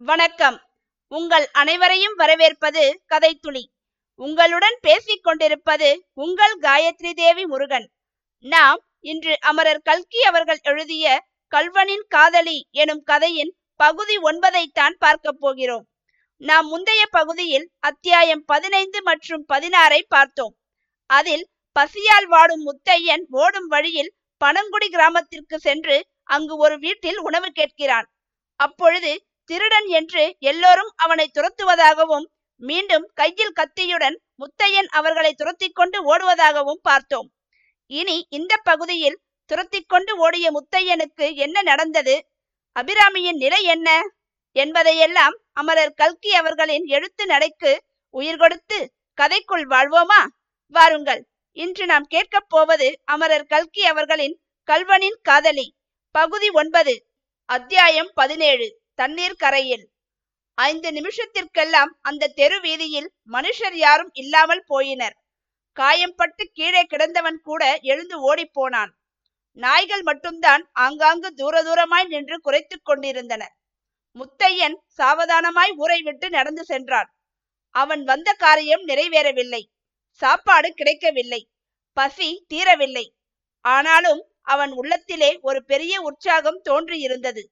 வணக்கம். உங்கள் அனைவரையும் வரவேற்பது கதை துளி உங்களுடன் பேசிக் கொண்டிருப்பது உங்கள் காயத்ரி தேவி முருகன். நாம் இன்று அமரர் கல்கி அவர்கள் எழுதிய கல்வனின் காதலி எனும் கதையின் பகுதி ஒன்பதைத்தான் பார்க்க போகிறோம். நாம் முந்தைய பகுதியில் அத்தியாயம் பதினைந்து மற்றும் பதினாறை பார்த்தோம். அதில் பசியால் வாடும் முத்தையன் ஓடும் வழியில் பனங்குடி கிராமத்திற்கு சென்று அங்கு ஒரு வீட்டில் உணவு கேட்கிறான். அப்பொழுது திருடன் என்று எல்லோரும் அவனை துரத்துவதாகவும் மீண்டும் கையில் கத்தியுடன் முத்தையன் அவர்களை துரத்தி கொண்டு ஓடுவதாகவும் பார்த்தோம். இனி இந்த பகுதியில் துரத்தி கொண்டு ஓடிய முத்தையனுக்கு என்ன நடந்தது? அபிராமியின் நிலை என்ன? என்பதையெல்லாம் அமரர் கல்கி அவர்களின் எழுத்து நடைக்கு உயிர் கொடுத்து கதைக்குள் வாழ்வோமா? வாருங்கள் இன்று நாம் கேட்கப் போவது அமரர் கல்கி அவர்களின் கல்வனின் காதலி. பகுதி ஒன்பது அத்தியாயம் பதினேழு. தண்ணீர் கரையில். ஐந்து நிமிஷத்திற்கெல்லாம் அந்த தெரு வீதியில் மனுஷர் யாரும் இல்லாமல் போயினர். காயம்பட்டு கீழே கிடந்தவன் கூட எழுந்து ஓடிப்போனான் நாய்கள் மட்டும்தான் ஆங்காங்கு தூர தூரமாய் நின்று குறைத்துக் கொண்டிருந்தன. முத்தையன் சாவதானமாய் ஊரை விட்டு நடந்து சென்றான். அவன் வந்த காரியம் நிறைவேறவில்லை. சாப்பாடு கிடைக்கவில்லை. பசி தீரவில்லை. ஆனாலும் அவன் உள்ளத்திலே ஒரு பெரிய உற்சாகம் தோன்றியிருந்தது.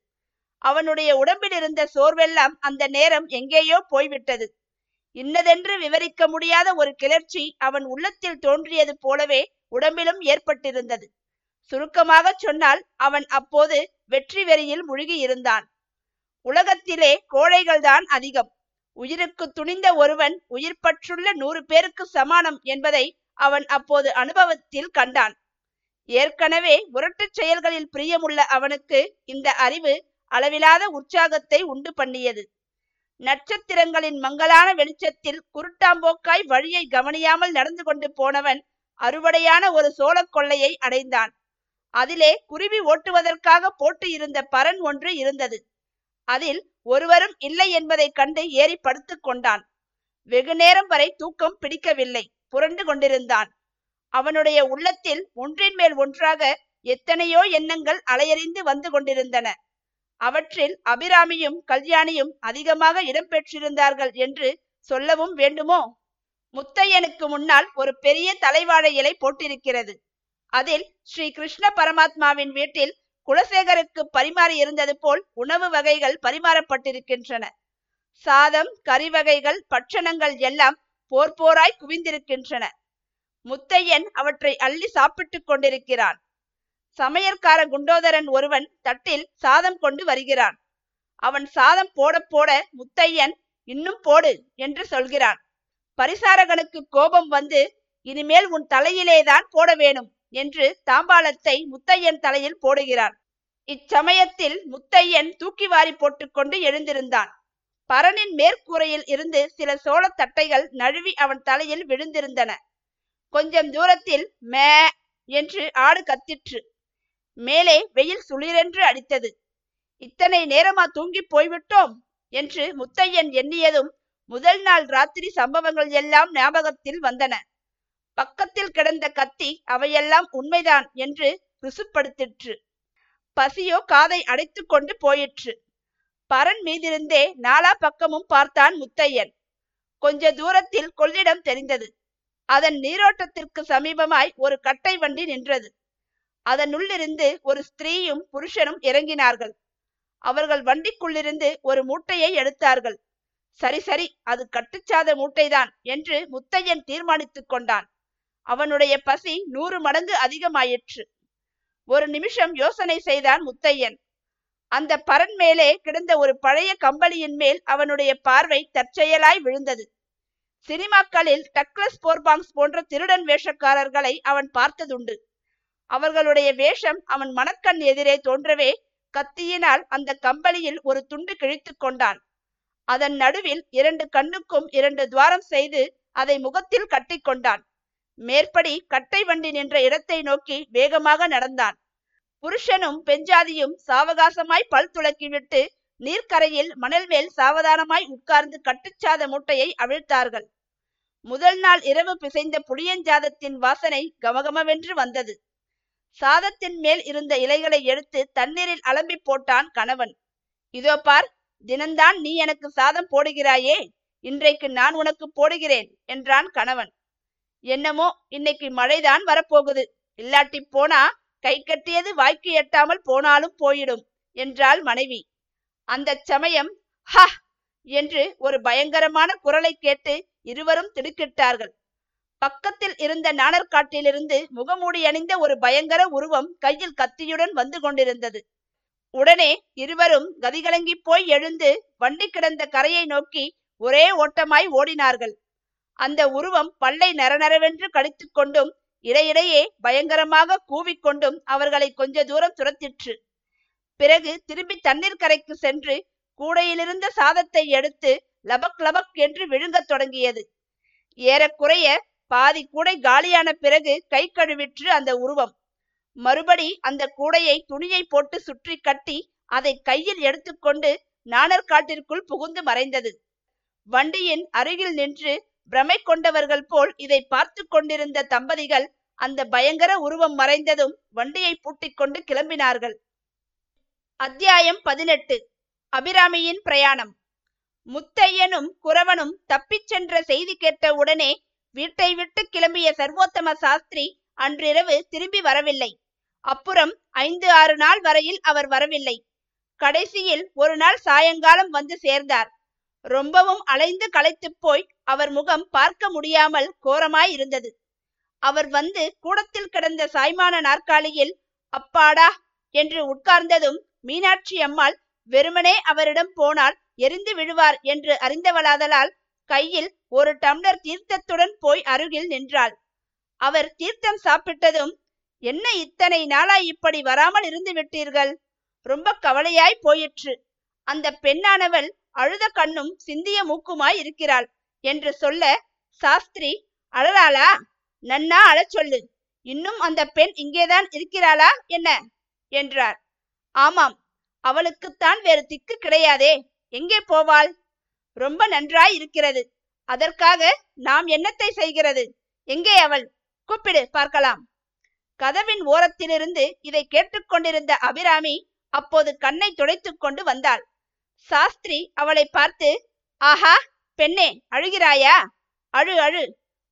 அவனுடைய உடம்பில் இருந்த சோர்வெல்லாம் அந்த நேரம் எங்கேயோ போய்விட்டது. இன்னதென்று விவரிக்க முடியாத ஒரு கிளர்ச்சி அவன் உள்ளத்தில் தோன்றியது போலவே உடம்பிலும் ஏற்பட்டிருந்தது. சுருக்கமாக சொன்னால் அவன் அப்போது வெற்றி வெறியில் முழுகி இருந்தான் உலகத்திலே கோழைகள்தான் அதிகம். உயிருக்கு துணிந்த ஒருவன் உயிர் பற்றுள்ள நூறு பேருக்கு சமானம் என்பதை அவன் அப்போது அனுபவத்தில் கண்டான். ஏற்கனவே முரட்டுச் செயல்களில் பிரியமுள்ள அவனுக்கு இந்த அறிவு அளவிலாத உற்சாகத்தை உண்டு பண்ணியது. நட்சத்திரங்களின் மங்களான வெளிச்சத்தில் குருட்டாம்போக்காய் வழியை கவனியாமல் நடந்து கொண்டு போனவன் அறுவடையான ஒரு சோழ கொள்ளையை அடைந்தான். அதிலே குருவி ஓட்டுவதற்காக போட்டு இருந்த பரன் ஒன்று இருந்தது. அதில் ஒருவரும் இல்லை என்பதைக் கண்டு ஏறி படுத்து கொண்டான். வெகு நேரம் வரை தூக்கம் பிடிக்கவில்லை புரண்டு கொண்டிருந்தான். அவனுடைய உள்ளத்தில் ஒன்றின் மேல் ஒன்றாக எத்தனையோ எண்ணங்கள் அலையறிந்து வந்து கொண்டிருந்தன. அவற்றில் அபிராமியும் கல்யாணியும் அதிகமாக இடம்பெற்றிருந்தார்கள் என்று சொல்லவும் வேண்டுமோ? முத்தையனுக்கு முன்னால் ஒரு பெரிய தலைவாழை இலை போட்டிருக்கிறது. அதில் ஸ்ரீ கிருஷ்ண பரமாத்மாவின் வீட்டில் குலசேகருக்கு பரிமாறி இருந்தது போல் உணவு வகைகள் பரிமாறப்பட்டிருக்கின்றன. சாதம் கறி வகைகள் பட்சணங்கள் எல்லாம் போர் போராய் குவிந்திருக்கின்றன. முத்தையன் அவற்றை அள்ளி சாப்பிட்டுக் கொண்டிருக்கிறான். சமையற்கார குண்டோதரன் ஒருவன் தட்டில் சாதம் கொண்டு வருகிறான். அவன் சாதம் போட போட முத்தையன் இன்னும் போடு என்று சொல்கிறான். பரிசாரகனுக்கு கோபம் வந்து இனிமேல் உன் தலையிலேதான் போட வேணும் என்று தாம்பாளத்தை முத்தையன் தலையில் போடுகிறான். இச்சமயத்தில் முத்தையன் தூக்கி வாரி போட்டுக்கொண்டு எழுந்திருந்தான். பரனின் மேற்கூரையில் இருந்து சில சோளத் தட்டைகள் நழுவி அவன் தலையில் விழுந்திருந்தன. கொஞ்சம் தூரத்தில் மே என்று ஆடு கத்திற்று. மேலே வெயில் சுளிரென்று அடித்தது. இத்தனை நேரமா தூங்கி போய்விட்டோம் என்று முத்தையன் எண்ணியதும் முதல் நாள் ராத்திரி சம்பவங்கள் எல்லாம் ஞாபகத்தில் வந்தன. பக்கத்தில் கிடந்த கத்தி அவையெல்லாம் உண்மைதான் என்று ருசுப்படுத்திற்று. பசியோ காதை அடைத்து கொண்டு போயிற்று. பரன் மீதிருந்தே நாலா பக்கமும் பார்த்தான் முத்தையன். கொஞ்ச தூரத்தில் கொள்ளிடம் தெரிந்தது. அதன் நீரோட்டத்திற்கு சமீபமாய் ஒரு கட்டை வண்டி நின்றது. அதனுள்ளிருந்து ஒரு ஸ்திரீயும் புருஷனும் இறங்கினார்கள். அவர்கள் வண்டிக்குள்ளிருந்து ஒரு மூட்டையை எடுத்தார்கள். சரி சரி அது கட்டுச்சாத மூட்டைதான் என்று முத்தையன் தீர்மானித்துக் கொண்டான். அவனுடைய பசி நூறு மடங்கு அதிகமாயிற்று. ஒரு நிமிஷம் யோசனை செய்தான் முத்தையன். அந்த பரன் மேலே கிடந்த ஒரு பழைய கம்பளியின் மேல் அவனுடைய பார்வை தற்செயலாய் விழுந்தது. சினிமாக்களில் டக்ளஸ் போர்பாங்ஸ் போன்ற திருடன் வேஷக்காரர்களை அவன் பார்த்ததுண்டு. அவர்களுடைய வேஷம் அவன் மனக்கண் எதிரே தோன்றவே கத்தியினால் அந்த கம்பளியில் ஒரு துண்டு கிழித்து கொண்டான். அதன் நடுவில் இரண்டு கண்ணுக்கும் இரண்டு துவாரம் செய்து அதை முகத்தில் கட்டிக்கொண்டான் மேற்படி கட்டை வண்டி நின்ற இடத்தை நோக்கி வேகமாக நடந்தான். புருஷனும் பெஞ்சாதியும் சாவகாசமாய் பல் துளக்கிவிட்டு நீர்க்கரையில் மணல் மேல் சாவதானமாய் உட்கார்ந்து கட்டுச்சாத மூட்டையை அவிழ்த்தார்கள். முதல் நாள் இரவு பிசைந்த புளியஞ்சாதத்தின் வாசனை கமகமவென்று வந்தது. சாதத்தின் மேல் இருந்த இலைகளை எடுத்து தண்ணீரில் அலம்பி போட்டான் கணவன். இதோ பார் தினந்தான் நீ எனக்கு சாதம் போடுகிறாயே இன்றைக்கு நான் உனக்கு போடுகிறேன் என்றான் கணவன். என்னமோ இன்னைக்கு மழைதான் வரப்போகுது இல்லாட்டி போனா கை கட்டியது வாய்க்கு எட்டாமல் போனாலும் போயிடும் என்றாள் மனைவி. அந்த சமயம் ஹ! என்று ஒரு பயங்கரமான குரலை கேட்டு இருவரும் திடுக்கிட்டார்கள். பக்கத்தில் இருந்த நாணற்காட்டிலிருந்து முகமூடி அணிந்த ஒரு பயங்கர உருவம் கையில் கத்தியுடன் வந்து கொண்டிருந்தது. உடனே இருவரும் கதிகலங்கி போய் எழுந்து வண்டி கிடந்த கரையை நோக்கி ஒரே ஓட்டமாய் ஓடினார்கள். அந்த உருவம் பல்லை நரநரவென்று கடித்து கொண்டும் இடையிடையே பயங்கரமாக கூவிக்கொண்டும் அவர்களை கொஞ்ச தூரம் துரத்திற்று. பிறகு திரும்பி தண்ணீர் கரைக்கு சென்று கூடையிலிருந்த சாதத்தை எடுத்து லபக் லபக் என்று விழுங்கத் தொடங்கியது. ஏறக்குறைய பாதி கூடை காலியான பிறகு கை கழுவிற்று அந்த உருவம். மறுபடி அந்த கூடையை துணியை போட்டு சுற்றி கட்டி அதை கையில் எடுத்துக்கொண்டு நாணற்காட்டிற்குள் புகுந்து மறைந்தது. வண்டியின் அருகில் நின்று பிரமை கொண்டவர்கள் போல் இதை பார்த்து கொண்டிருந்த தம்பதிகள் அந்த பயங்கர உருவம் மறைந்ததும் வண்டியை பூட்டிக் கொண்டு கிளம்பினார்கள். அத்தியாயம் பதினெட்டு. அபிராமியின் பிரயாணம். முத்தையனும் குறவனும் தப்பிச் சென்ற செய்தி கேட்ட உடனே வீட்டை விட்டு கிளம்பிய சர்வோத்தம சாஸ்திரி அன்றிரவு திரும்பி வரவில்லை. அப்புறம் ஐந்து ஆறு நாள் வரையில் அவர் வரவில்லை. கடைசியில் ஒரு நாள் சாயங்காலம் வந்து சேர்ந்தார். ரொம்பவும் அலைந்து களைத்து போய் அவர் முகம் பார்க்க முடியாமல் கோரமாய் இருந்தது. அவர் வந்து கூடத்தில் கிடந்த சாய்மான நாற்காலியில் அப்பாடா! என்று உட்கார்ந்ததும் மீனாட்சி அம்மாள் வெறுமனே அவரிடம் போனால் எரிந்து விழுவார் என்று அறிந்தவளாதலால் கையில் ஒரு டம்ளர் தீர்த்தத்துடன் போய் அருகில் நின்றாள். அவர் தீர்த்தம் சாப்பிட்டதும் என்ன இத்தனை நாளாய் இப்படி வராமல் இருந்து விட்டீர்கள்? ரொம்ப கவலையாய் போயிற்று. அந்த பெண்ணானவள் அழுத கண்ணும் சிந்திய மூக்குமாய் இருக்கிறாள் என்று சொல்ல சாஸ்திரி அழறாளா நன்னா அழச் சொல்லு. இன்னும் அந்த பெண் இங்கேதான் இருக்கிறாளா என்ன? என்றார். ஆமாம் அவளுக்குத்தான் வேறு திக்கு கிடையாதே. எங்கே போவாள்? ரொம்ப நன்றாய் இருக்கிறது அதற்காக நாம் என்னத்தை செய்கிறது? எங்கே அவள்? கூப்பிடு பார்க்கலாம். கதவின் ஓரத்திலிருந்து இதை கேட்டுக்கொண்டிருந்த அபிராமி அப்போது கண்ணை துடைத்துக் கொண்டு வந்தாள். சாஸ்திரி அவளை பார்த்து ஆஹா பெண்ணே அழுகிறாயா? அழு அழு.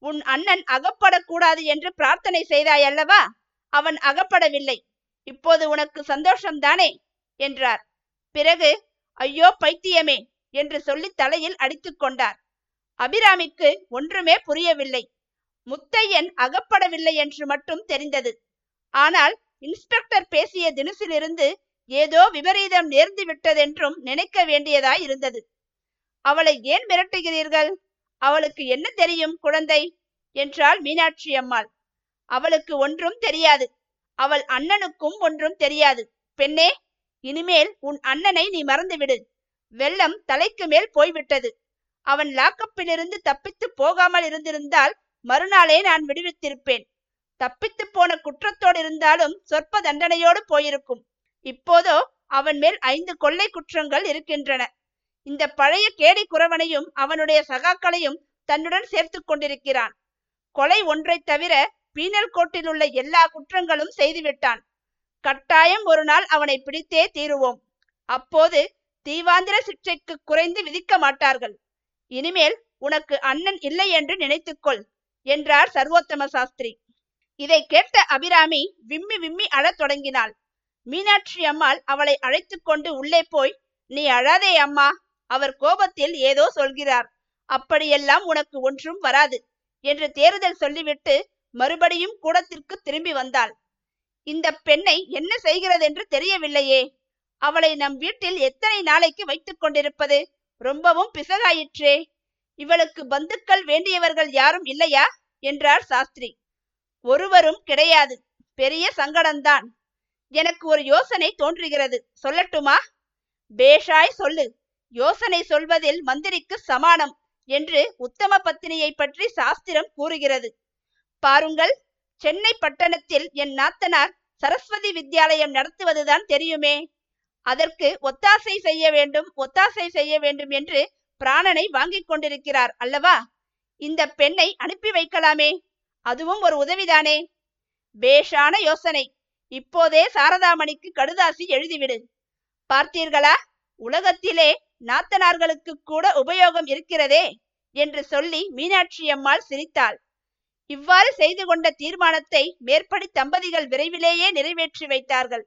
உன் அண்ணன் அகப்படக்கூடாது என்று பிரார்த்தனை செய்தாயல்லவா அவன் அகப்படவில்லை. இப்போது உனக்கு சந்தோஷம்தானே? என்றார். பிறகு ஐயோ பைத்தியமே என்று சொல்லி தலையில் அடித்துக் கொண்டார். அபிராமிக்கு ஒன்றுமே புரியவில்லை. முத்தையன் அகப்படவில்லை என்று மட்டும் தெரிந்தது. ஆனால் இன்ஸ்பெக்டர் பேசிய தினசிலிருந்து ஏதோ விபரீதம் நேர்ந்து விட்டதென்றும் நினைக்க வேண்டியதாய் இருந்தது. அவளை ஏன் மிரட்டுகிறீர்கள்? அவளுக்கு என்ன தெரியும் குழந்தை? என்றாள் மீனாட்சி அம்மாள். அவளுக்கு ஒன்றும் தெரியாது. அவள் அண்ணனுக்கும் ஒன்றும் தெரியாது. பெண்ணே இனிமேல் உன் அண்ணனை நீ மறந்துவிடு. வெள்ளம் தலைக்கு மேல் போய்விட்டது. அவன் லாக்கப்பிலிருந்து தப்பித்து போகாமல் இருந்திருந்தால் மறுநாளே நான் விடுவித்திருப்பேன். தப்பித்து போன குற்றத்தோடு இருந்தாலும் சொற்ப தண்டனையோடு போயிருக்கும். இப்போதோ அவன் மேல் ஐந்து கொள்ளை குற்றங்கள் இருக்கின்றன. இந்த பழைய கேடி குறவனையும் அவனுடைய சகாக்களையும் தன்னுடன் சேர்த்து கொண்டிருக்கிறான். கொலை ஒன்றை தவிர பீனல் கோட்டில் உள்ள எல்லா குற்றங்களும் செய்துவிட்டான். கட்டாயம் ஒரு நாள் அவனை பிடித்தே தீருவோம். அப்போது தீவாந்திர சிக்ஷைக்கு குறைந்து விதிக்க மாட்டார்கள். இனிமேல் உனக்கு அண்ணன் இல்லை என்று நினைத்துக்கொள் என்றார் சர்வோத்தம சாஸ்திரி. இதை கேட்ட அபிராமி விம்மி விம்மி அழத் தொடங்கினாள். மீனாட்சி அம்மாள் அவளை அழைத்து கொண்டு உள்ளே போய் நீ அழாதே அம்மா அவர் கோபத்தில் ஏதோ சொல்கிறார். அப்படியெல்லாம் உனக்கு ஒன்றும் வராது என்று தேறுதல் சொல்லிவிட்டு மறுபடியும் கூடத்திற்கு திரும்பி வந்தாள். இந்த பெண்ணை என்ன செய்கிறதென்று தெரியவில்லையே அவளை நம் வீட்டில் எத்தனை நாளைக்கு வைத்துக் கொண்டிருப்பது? ரொம்பவும் பிசகாயிற்றே. இவளுக்கு பந்துக்கள் வேண்டியவர்கள் யாரும் இல்லையா? என்றார் சாஸ்திரி. ஒருவரும் கிடையாது. பெரிய சங்கடம்தான். எனக்கு ஒரு யோசனை தோன்றுகிறது. சொல்லட்டுமா? பேஷாய் சொல்லு. யோசனை சொல்வதில் மந்திரிக்கு சமானம் என்று உத்தம பத்தினியை பற்றி சாஸ்திரம் கூறுகிறது. பாருங்கள் சென்னை பட்டணத்தில் என் நாத்தனார் சரஸ்வதி வித்யாலயம் நடத்துவதுதான் தெரியுமே. அதற்கு ஒத்தாசை செய்ய வேண்டும் ஒத்தாசை செய்ய வேண்டும் என்று பிராணனை வாங்கிக் கொண்டிருக்கிறார் அல்லவா? இந்த பெண்ணை அனுப்பி வைக்கலாமே. அதுவும் ஒரு உதவிதானே? பேஷான யோசனை. இப்போதே சாரதாமணிக்கு கடுதாசி எழுதிவிடு. பார்த்தீர்களா? உலகத்திலே நாத்தனார்களுக்கு கூட உபயோகம் இருக்கிறதே என்று சொல்லி மீனாட்சி அம்மாள் சிரித்தாள். இவ்வாறு செய்து கொண்ட தீர்மானத்தை மேற்படி தம்பதிகள் விரைவிலேயே நிறைவேற்றி வைத்தார்கள்.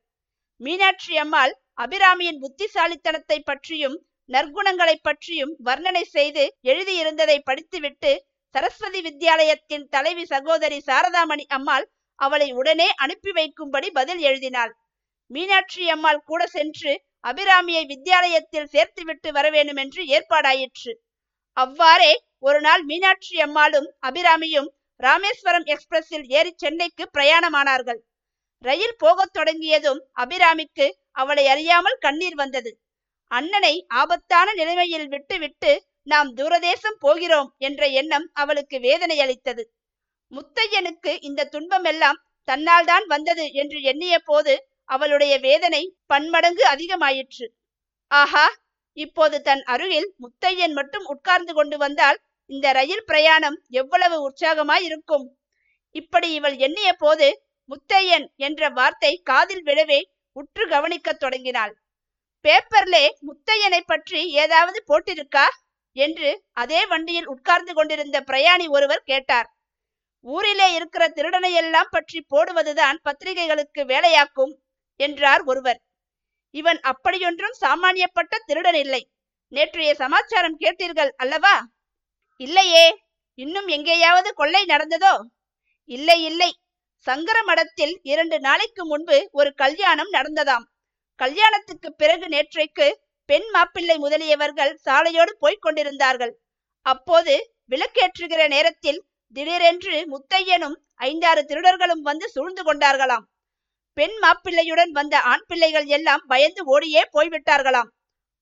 மீனாட்சி அம்மாள் அபிராமியின் புத்திசாலித்தனத்தை பற்றியும் நற்குணங்களை பற்றியும் வர்ணனை செய்து எழுதியிருந்ததை படித்துவிட்டு சரஸ்வதி வித்யாலயத்தின் தலைவி சகோதரி சாரதாமணி அம்மாள் அவளை உடனே அனுப்பி வைக்கும்படி பதில் எழுதினாள். மீனாட்சி அம்மாள் கூட சென்று அபிராமியை வித்யாலயத்தில் சேர்த்துவிட்டு வர வேண்டும் என்று ஏற்பாடாயிற்று. அவ்வாறே ஒரு நாள் மீனாட்சி அம்மாளும் அபிராமியும் ராமேஸ்வரம் எக்ஸ்பிரஸில் ஏறி சென்னைக்கு பிரயாணமானார்கள். ரயில் போகத் தொடங்கியதும் அபிராமிக்கு அவளை அறியாமல் கண்ணீர் வந்தது. அண்ணனை ஆபத்தான நிலைமையில் விட்டுவிட்டு நாம் தூரதேசம் போகிறோம் என்ற எண்ணம் அவளுக்கு வேதனை அளித்தது முத்தையனுக்கு இந்த துன்பமெல்லாம் தன்னால் தான் வந்தது என்று எண்ணிய போது அவளுடைய வேதனை பன்மடங்கு அதிகமாயிற்று. ஆஹா! இப்போது தன் அருகில் முத்தையன் மட்டும் உட்கார்ந்து கொண்டு வந்தால் இந்த ரயில் பிரயாணம் எவ்வளவு உற்சாகமாய் இருக்கும் இப்படி இவள் எண்ணிய போது முத்தையன் என்ற வார்த்தை காதில் விழவே உற்று கவனிக்கத் தொடங்கினாள். பேப்பர்லே முத்தையனை பற்றி ஏதாவது போட்டிருக்கா? என்று அதே வண்டியில் உட்கார்ந்து கொண்டிருந்த பிரயாணி ஒருவர் கேட்டார். ஊரிலே இருக்கிற திருடனையெல்லாம் பற்றி போடுவதுதான் பத்திரிகைகளுக்கு வேலையாக்கும் என்றார் ஒருவர். இவன் அப்படியொன்றும் சாமானியப்பட்ட திருடன் இல்லை. நேற்றைய சமாச்சாரம் கேட்டீர்கள் அல்லவா? இல்லையே. இன்னும் எங்கேயாவது கொள்ளை நடந்ததோ? இல்லை இல்லை. சங்கர மடத்தில் இரண்டு நாளைக்கு முன்பு ஒரு கல்யாணம் நடந்ததாம். கல்யாணத்துக்கு பிறகு நேற்றைக்கு பெண் மாப்பிள்ளை முதலியவர்கள் சாலையோடு போய்க் கொண்டிருந்தார்கள். அப்போது விளக்கேற்றுகிற நேரத்தில் திடீரென்று முத்தையனும் ஐந்தாறு திருடர்களும் வந்து சூழ்ந்து கொண்டார்களாம். பெண் மாப்பிள்ளையுடன் வந்த ஆண் பிள்ளைகள் எல்லாம் பயந்து ஓடியே போய்விட்டார்களாம்.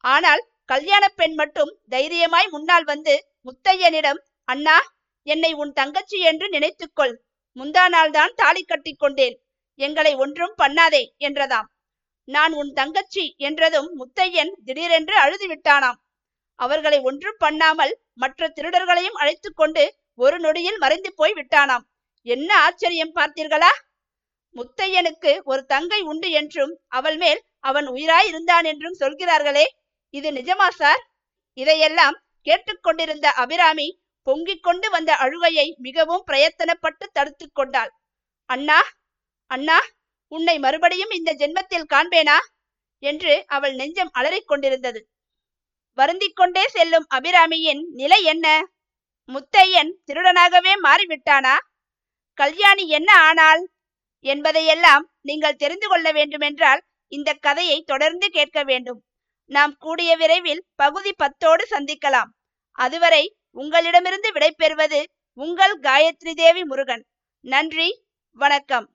ஆனால் கல்யாண பெண் மட்டும் தைரியமாய் முன்னால் வந்து முத்தையனிடம் அண்ணா என்னை உன் தங்கச்சி என்று நினைத்துக்கொள். முந்தா நாள்தான் தாலி கட்டி கொண்டேன். எங்களை ஒன்றும் பண்ணாதே என்றதாம். நான் உன் தங்கச்சி என்றதும் முத்தையன் திடீரென்று அழுது விட்டானாம். அவர்களை ஒன்றும் பண்ணாமல் மற்ற திருடர்களையும் அழைத்து கொண்டு ஒரு நொடியில் மறைந்து போய் விட்டானாம். என்ன ஆச்சரியம் பார்த்தீர்களா? முத்தையனுக்கு ஒரு தங்கை உண்டு என்றும் அவள் மேல் அவன் உயிராய் இருந்தான் என்றும் சொல்கிறார்களே. இது நிஜமா சார்? இதையெல்லாம் கேட்டுக்கொண்டிருந்த அபிராமி பொங்கிக் கொண்டு வந்த அழுகையை மிகவும் பிரயத்தனப்பட்டு தடுத்து கொண்டாள். அண்ணா அண்ணா உன்னை மறுபடியும் இந்த ஜென்மத்தில் காண்பேனா? என்று அவள் நெஞ்சம் அலறிக் கொண்டிருந்தது. வருந்திக் கொண்டே செல்லும் அபிராமியின் நிலை என்ன? முத்தையன் திருடனாகவே மாறிவிட்டானா? கல்யாணி என்ன ஆனால் என்பதையெல்லாம் நீங்கள் தெரிந்து கொள்ள வேண்டுமென்றால் இந்த கதையை தொடர்ந்து கேட்க வேண்டும். நாம் கூடிய விரைவில் பகுதி பத்தோடு சந்திக்கலாம். அதுவரை உங்களிடமிருந்து விடைபெறுவது உங்கள் காயத்ரி தேவி முருகன். நன்றி வணக்கம்.